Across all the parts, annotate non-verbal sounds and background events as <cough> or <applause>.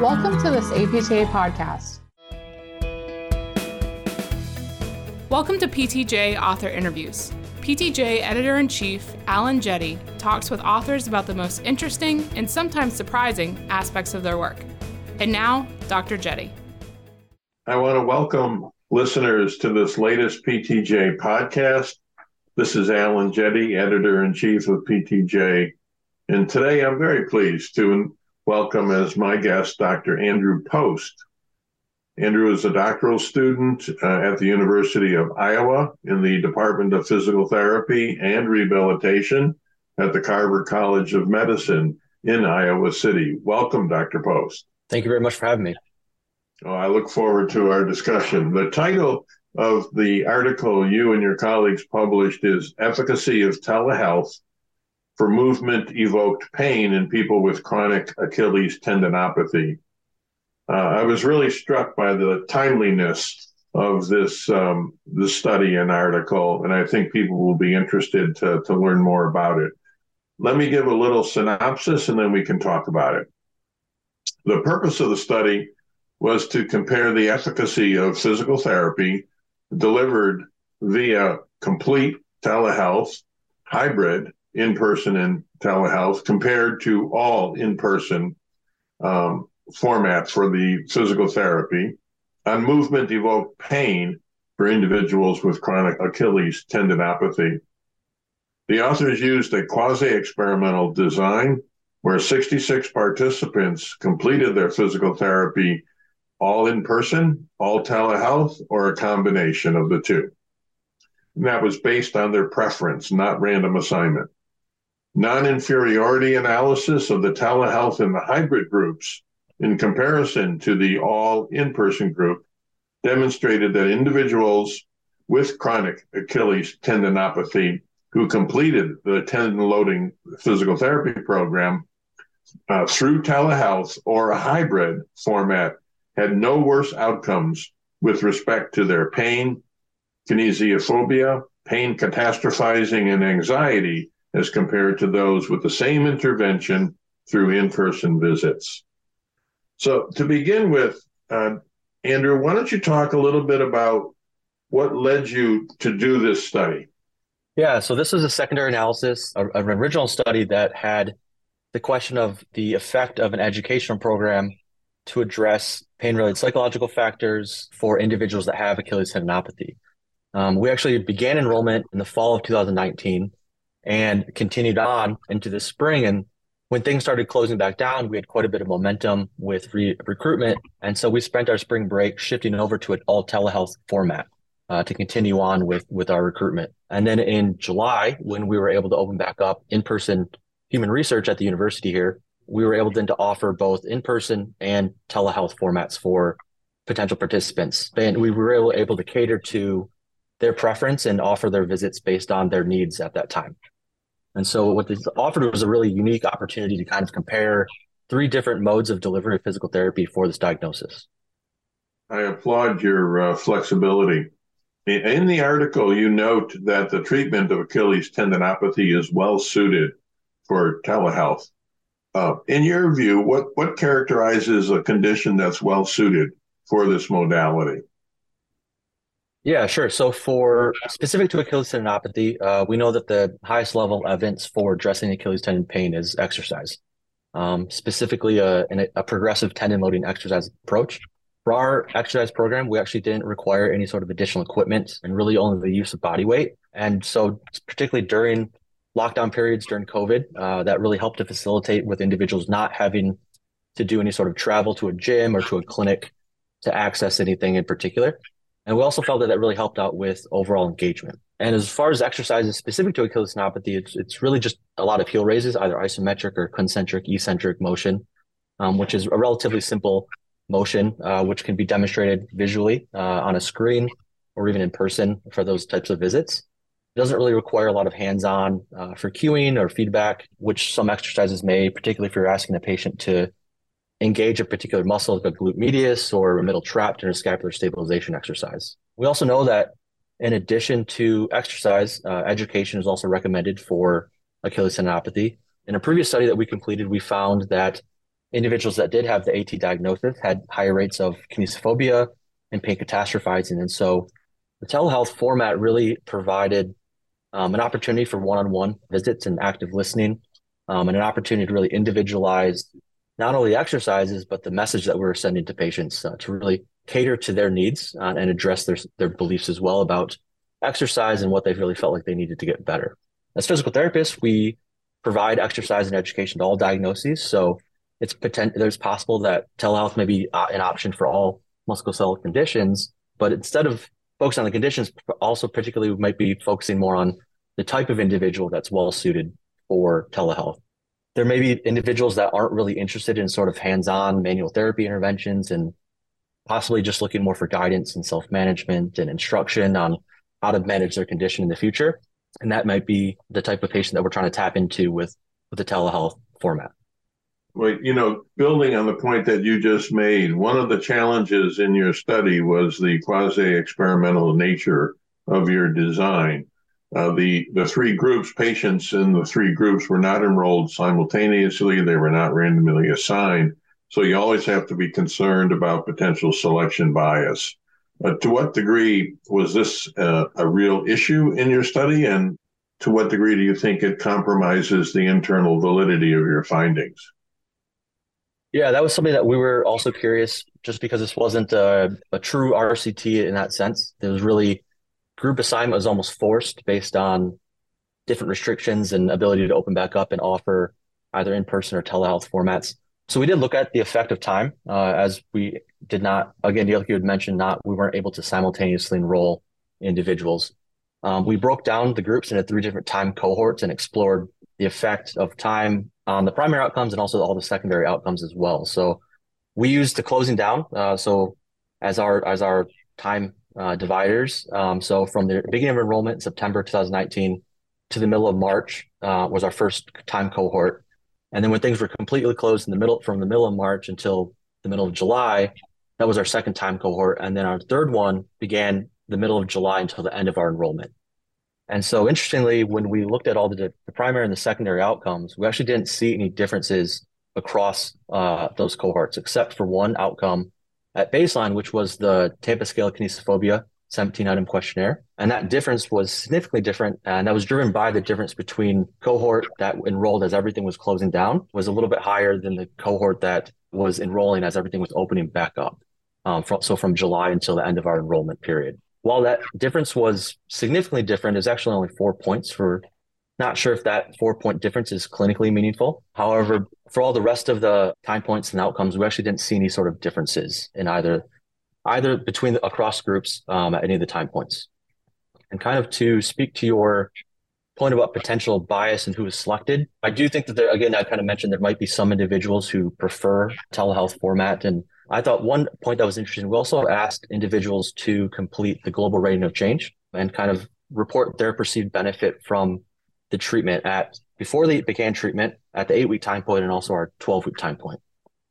Welcome to this APTA podcast. Welcome to PTJ Author Interviews. PTJ Editor in Chief Alan Jette talks with authors about the most interesting and sometimes surprising aspects of their work. And now, Dr. Jette. I want to welcome listeners to this latest PTJ podcast. This is Alan Jette, Editor in Chief of PTJ. And today I'm very pleased to welcome as my guest Dr. Andrew Post. Andrew is a doctoral student uh, at the University of Iowa in the Department of Physical Therapy and Rehabilitation at the Carver College of Medicine in Iowa City. Welcome, Dr. Post. Thank you very much for having me. Oh, I look forward to our discussion. The title of the article you and your colleagues published is Efficacy of Telehealth for Movement Evoked Pain in People with Chronic Achilles Tendinopathy. Uh, I was really struck by the timeliness of this um, study and article, and I think people will be interested to, to learn more about it. Let me give a little synopsis, and then we can talk about it. The purpose of the study was to compare the efficacy of physical therapy delivered via complete telehealth, hybrid, in person and telehealth compared to all in person um, formats for the physical therapy on movement evoked pain for individuals with chronic Achilles tendinopathy. The authors used a quasi experimental design where 66 participants completed their physical therapy all in person, all telehealth, or a combination of the two. And that was based on their preference, not random assignment. Non inferiority analysis of the telehealth and the hybrid groups in comparison to the all in person group demonstrated that individuals with chronic Achilles tendinopathy who completed the tendon loading physical therapy program uh, through telehealth or a hybrid format had no worse outcomes with respect to their pain, kinesiophobia, pain catastrophizing, and anxiety as compared to those with the same intervention through in person visits. So, to begin with, uh, Andrew, why don't you talk a little bit about what led you to do this study? Yeah, so this is a secondary analysis, of an original study that had the question of the effect of an educational program to address pain related psychological factors for individuals that have Achilles tendinopathy. Um, we actually began enrollment in the fall of 2019 and continued on into the spring. And when things started closing back down, we had quite a bit of momentum with re- recruitment. And so we spent our spring break shifting over to an all telehealth format uh, to continue on with, with our recruitment. And then in July, when we were able to open back up in person human research at the university here, we were able then to offer both in-person and telehealth formats for potential participants. And we were able to cater to their preference and offer their visits based on their needs at that time. And so what this offered was a really unique opportunity to kind of compare three different modes of delivery of physical therapy for this diagnosis. I applaud your uh, flexibility. In the article, you note that the treatment of Achilles tendinopathy is well suited for telehealth. Uh, in your view, what, what characterizes a condition that's well suited for this modality? Yeah, sure. So for specific to Achilles tendinopathy, uh, we know that the highest level evidence for addressing Achilles tendon pain is exercise, um, specifically a, a progressive tendon loading exercise approach. For our exercise program, we actually didn't require any sort of additional equipment and really only the use of body weight. And so, particularly during lockdown periods during COVID uh, that really helped to facilitate with individuals not having to do any sort of travel to a gym or to a clinic to access anything in particular. And we also felt that that really helped out with overall engagement. And as far as exercises specific to Achilles tendinopathy, it's, it's really just a lot of heel raises, either isometric or concentric, eccentric motion, um, which is a relatively simple motion, uh, which can be demonstrated visually uh, on a screen or even in person for those types of visits. It doesn't really require a lot of hands-on uh, for cueing or feedback, which some exercises may, particularly if you're asking a patient to engage a particular muscle like a glute medius or a middle trap during a scapular stabilization exercise. We also know that in addition to exercise, uh, education is also recommended for Achilles tendinopathy. In a previous study that we completed, we found that individuals that did have the AT diagnosis had higher rates of kinesiophobia and pain catastrophizing. And so the telehealth format really provided um, an opportunity for one-on-one visits and active listening, um, and an opportunity to really individualize not only exercises but the message that we're sending to patients uh, to really cater to their needs uh, and address their their beliefs as well about exercise and what they've really felt like they needed to get better. As physical therapists, we provide exercise and education to all diagnoses. So it's potent, there's possible that telehealth may be uh, an option for all musculoskeletal conditions, but instead of focusing on the conditions, also particularly we might be focusing more on the type of individual that's well suited for telehealth. There may be individuals that aren't really interested in sort of hands-on manual therapy interventions and possibly just looking more for guidance and self-management and instruction on how to manage their condition in the future. And that might be the type of patient that we're trying to tap into with, with the telehealth format. Well, you know, building on the point that you just made, one of the challenges in your study was the quasi experimental nature of your design. Uh, the the three groups, patients in the three groups were not enrolled simultaneously. They were not randomly assigned. So you always have to be concerned about potential selection bias. But to what degree was this uh, a real issue in your study? And to what degree do you think it compromises the internal validity of your findings? Yeah, that was something that we were also curious just because this wasn't a, a true RCT in that sense. It was really group assignment was almost forced based on different restrictions and ability to open back up and offer either in person or telehealth formats. So we did look at the effect of time uh, as we did not, again, like you had mentioned, not we weren't able to simultaneously enroll individuals. Um, we broke down the groups into three different time cohorts and explored the effect of time on the primary outcomes and also all the secondary outcomes as well. So we used the closing down. Uh, so as our as our time uh, dividers. Um, so from the beginning of enrollment September 2019 to the middle of March uh, was our first time cohort. And then when things were completely closed in the middle from the middle of March until the middle of July, that was our second time cohort. And then our third one began the middle of July until the end of our enrollment. And so interestingly, when we looked at all the, the primary and the secondary outcomes, we actually didn't see any differences across uh, those cohorts, except for one outcome at baseline, which was the Tampa Scale of Kinesiophobia 17 item questionnaire. And that difference was significantly different. And that was driven by the difference between cohort that enrolled as everything was closing down was a little bit higher than the cohort that was enrolling as everything was opening back up. Um, from, so from July until the end of our enrollment period. While that difference was significantly different, it's actually only four points for not sure if that four point difference is clinically meaningful. However, for all the rest of the time points and outcomes, we actually didn't see any sort of differences in either either between the, across groups um, at any of the time points. And kind of to speak to your point about potential bias and who is selected, I do think that there again I kind of mentioned there might be some individuals who prefer telehealth format and I thought one point that was interesting, we also asked individuals to complete the global rating of change and kind of report their perceived benefit from the treatment at before they began treatment at the eight week time point and also our 12 week time point.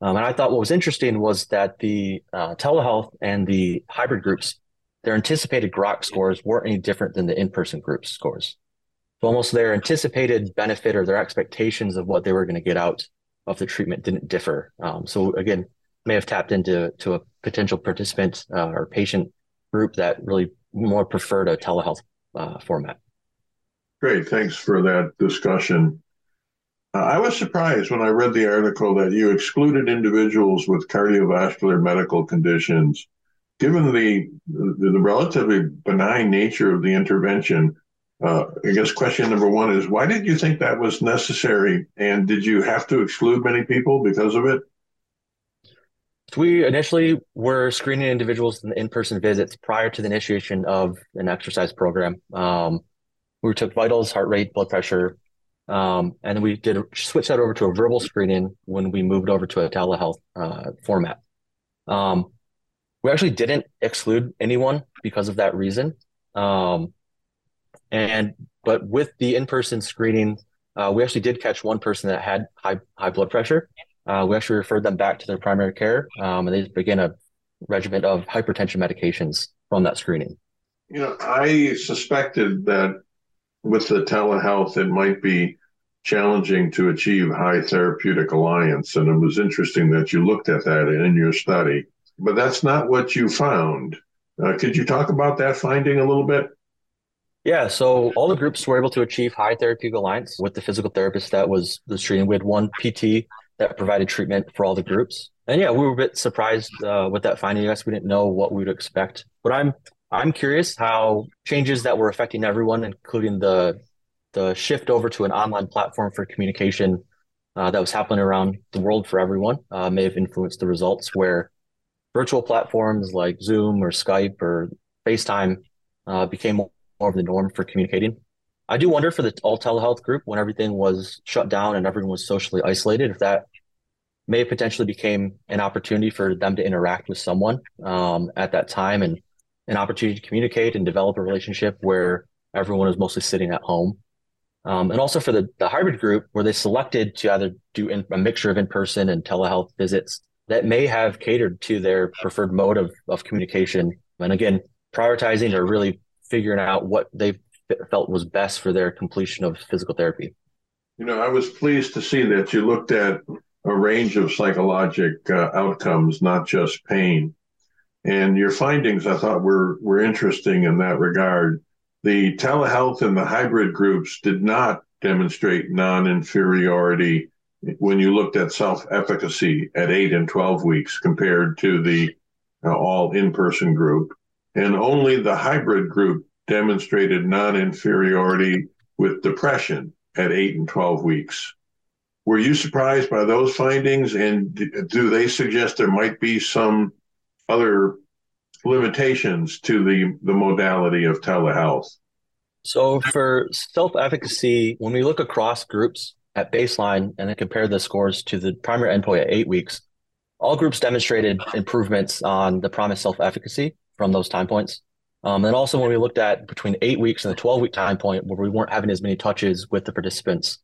Um, and I thought what was interesting was that the uh, telehealth and the hybrid groups, their anticipated GROC scores weren't any different than the in person groups scores. So almost their anticipated benefit or their expectations of what they were going to get out of the treatment didn't differ. Um, so again, may have tapped into to a potential participant uh, or patient group that really more preferred a telehealth uh, format. Great, thanks for that discussion. Uh, I was surprised when I read the article that you excluded individuals with cardiovascular medical conditions. Given the, the, the relatively benign nature of the intervention, uh, I guess question number one is why did you think that was necessary? And did you have to exclude many people because of it? We initially were screening individuals in in-person visits prior to the initiation of an exercise program. Um, we took vitals, heart rate, blood pressure, um, and we did switch that over to a verbal screening when we moved over to a telehealth uh, format. Um, we actually didn't exclude anyone because of that reason. Um, and but with the in-person screening, uh, we actually did catch one person that had high high blood pressure. Uh, we actually referred them back to their primary care, um, and they began a regimen of hypertension medications from that screening. You know, I suspected that with the telehealth, it might be challenging to achieve high therapeutic alliance. And it was interesting that you looked at that in your study. But that's not what you found. Uh, could you talk about that finding a little bit? Yeah, so all the groups were able to achieve high therapeutic alliance with the physical therapist that was the treating. We had one PT that provided treatment for all the groups, and yeah, we were a bit surprised uh, with that finding. I guess we didn't know what we would expect, but I'm I'm curious how changes that were affecting everyone, including the the shift over to an online platform for communication uh, that was happening around the world for everyone uh, may have influenced the results where virtual platforms like Zoom or Skype or FaceTime uh, became more of the norm for communicating. I do wonder for the all telehealth group when everything was shut down and everyone was socially isolated, if that may have potentially became an opportunity for them to interact with someone um, at that time and an opportunity to communicate and develop a relationship where everyone is mostly sitting at home. Um, and also for the, the hybrid group, where they selected to either do in, a mixture of in person and telehealth visits that may have catered to their preferred mode of, of communication. And again, prioritizing or really figuring out what they felt was best for their completion of physical therapy. You know, I was pleased to see that you looked at a range of psychologic uh, outcomes, not just pain. And your findings, I thought, were were interesting in that regard. The telehealth and the hybrid groups did not demonstrate non-inferiority when you looked at self-efficacy at eight and 12 weeks compared to the uh, all in-person group. And only the hybrid group demonstrated non-inferiority with depression at eight and 12 weeks. Were you surprised by those findings? And do they suggest there might be some other limitations to the, the modality of telehealth? So, for self efficacy, when we look across groups at baseline and then compare the scores to the primary endpoint at eight weeks, all groups demonstrated improvements on the PROMIS self efficacy from those time points. Um, and also, when we looked at between eight weeks and the 12 week time point where we weren't having as many touches with the participants,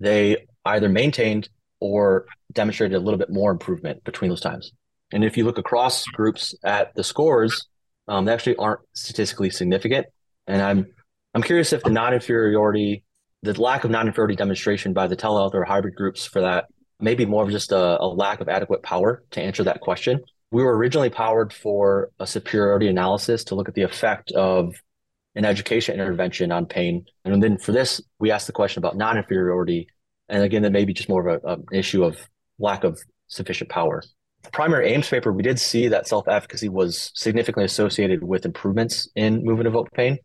they either maintained or demonstrated a little bit more improvement between those times. And if you look across groups at the scores, um, they actually aren't statistically significant. And I'm I'm curious if the non-inferiority, the lack of non-inferiority demonstration by the telehealth or hybrid groups for that may be more of just a, a lack of adequate power to answer that question. We were originally powered for a superiority analysis to look at the effect of an education intervention on pain. And then for this, we asked the question about non-inferiority. And again, that may be just more of a, an issue of lack of sufficient power primary AIMS paper, we did see that self efficacy was significantly associated with improvements in movement evoked pain,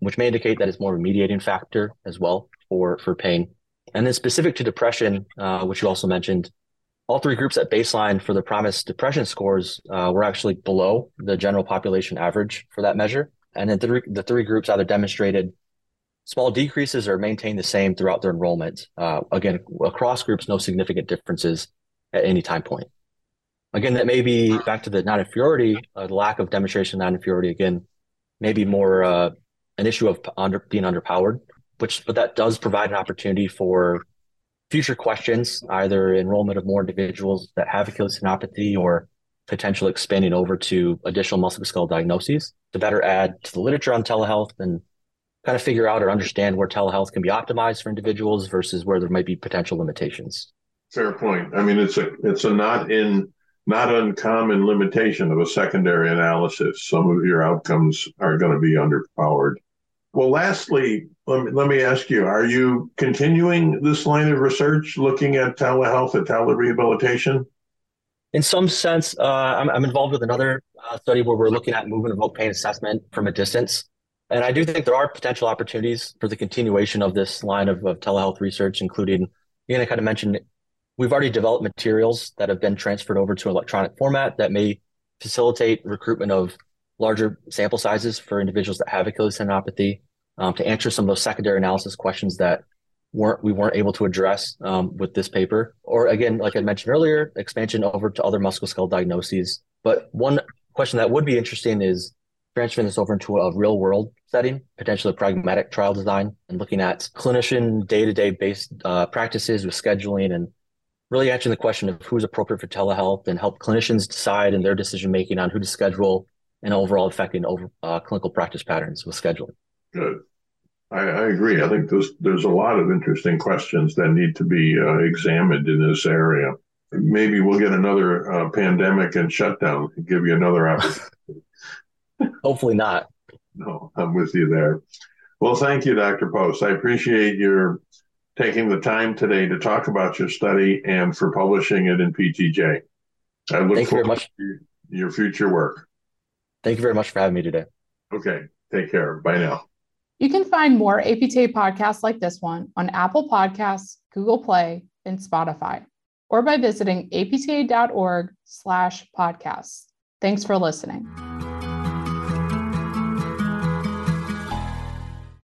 which may indicate that it's more of a mediating factor as well for, for pain. And then specific to depression, uh, which you also mentioned, all three groups at baseline for the PROMIS depression scores uh, were actually below the general population average for that measure. And then the, the three groups either demonstrated small decreases or maintained the same throughout their enrollment. Uh, again, across groups, no significant differences at any time point. Again, that may be back to the non-inferiority, uh, the lack of demonstration of non-inferiority. Again, maybe more uh, an issue of under being underpowered, which but that does provide an opportunity for future questions, either enrollment of more individuals that have Achilles tendinopathy or potential expanding over to additional musculoskeletal diagnoses to better add to the literature on telehealth and kind of figure out or understand where telehealth can be optimized for individuals versus where there might be potential limitations. Fair point. I mean, it's a it's a not in not uncommon limitation of a secondary analysis. Some of your outcomes are going to be underpowered. Well, lastly, let me, let me ask you are you continuing this line of research looking at telehealth and telerehabilitation? In some sense, uh, I'm, I'm, involved with another uh, study where we're looking at movement evoked pain assessment from a distance. And I do think there are potential opportunities for the continuation of this line of, of telehealth research, including, again, I kind of mentioned We've already developed materials that have been transferred over to electronic format that may facilitate recruitment of larger sample sizes for individuals that have Achilles um, to answer some of those secondary analysis questions that weren't we weren't able to address um, with this paper. Or again, like I mentioned earlier, expansion over to other musculoskeletal diagnoses. But one question that would be interesting is transferring this over into a real world setting, potentially pragmatic trial design, and looking at clinician day to day based uh, practices with scheduling and really answering the question of who's appropriate for telehealth and help clinicians decide in their decision making on who to schedule and overall affecting over uh, clinical practice patterns with scheduling. Good. I, I agree. I think there's there's a lot of interesting questions that need to be uh, examined in this area. Maybe we'll get another uh, pandemic and shutdown. And give you another <laughs> opportunity. Hopefully not. No, I'm with you there. Well, thank you, Dr. Post. I appreciate your taking the time today to talk about your study and for publishing it in PTJ. I look Thank forward you very much. to your future work. Thank you very much for having me today. Okay, take care. Bye now. You can find more APTA podcasts like this one on Apple Podcasts, Google Play, and Spotify, or by visiting apta.org slash podcasts. Thanks for listening.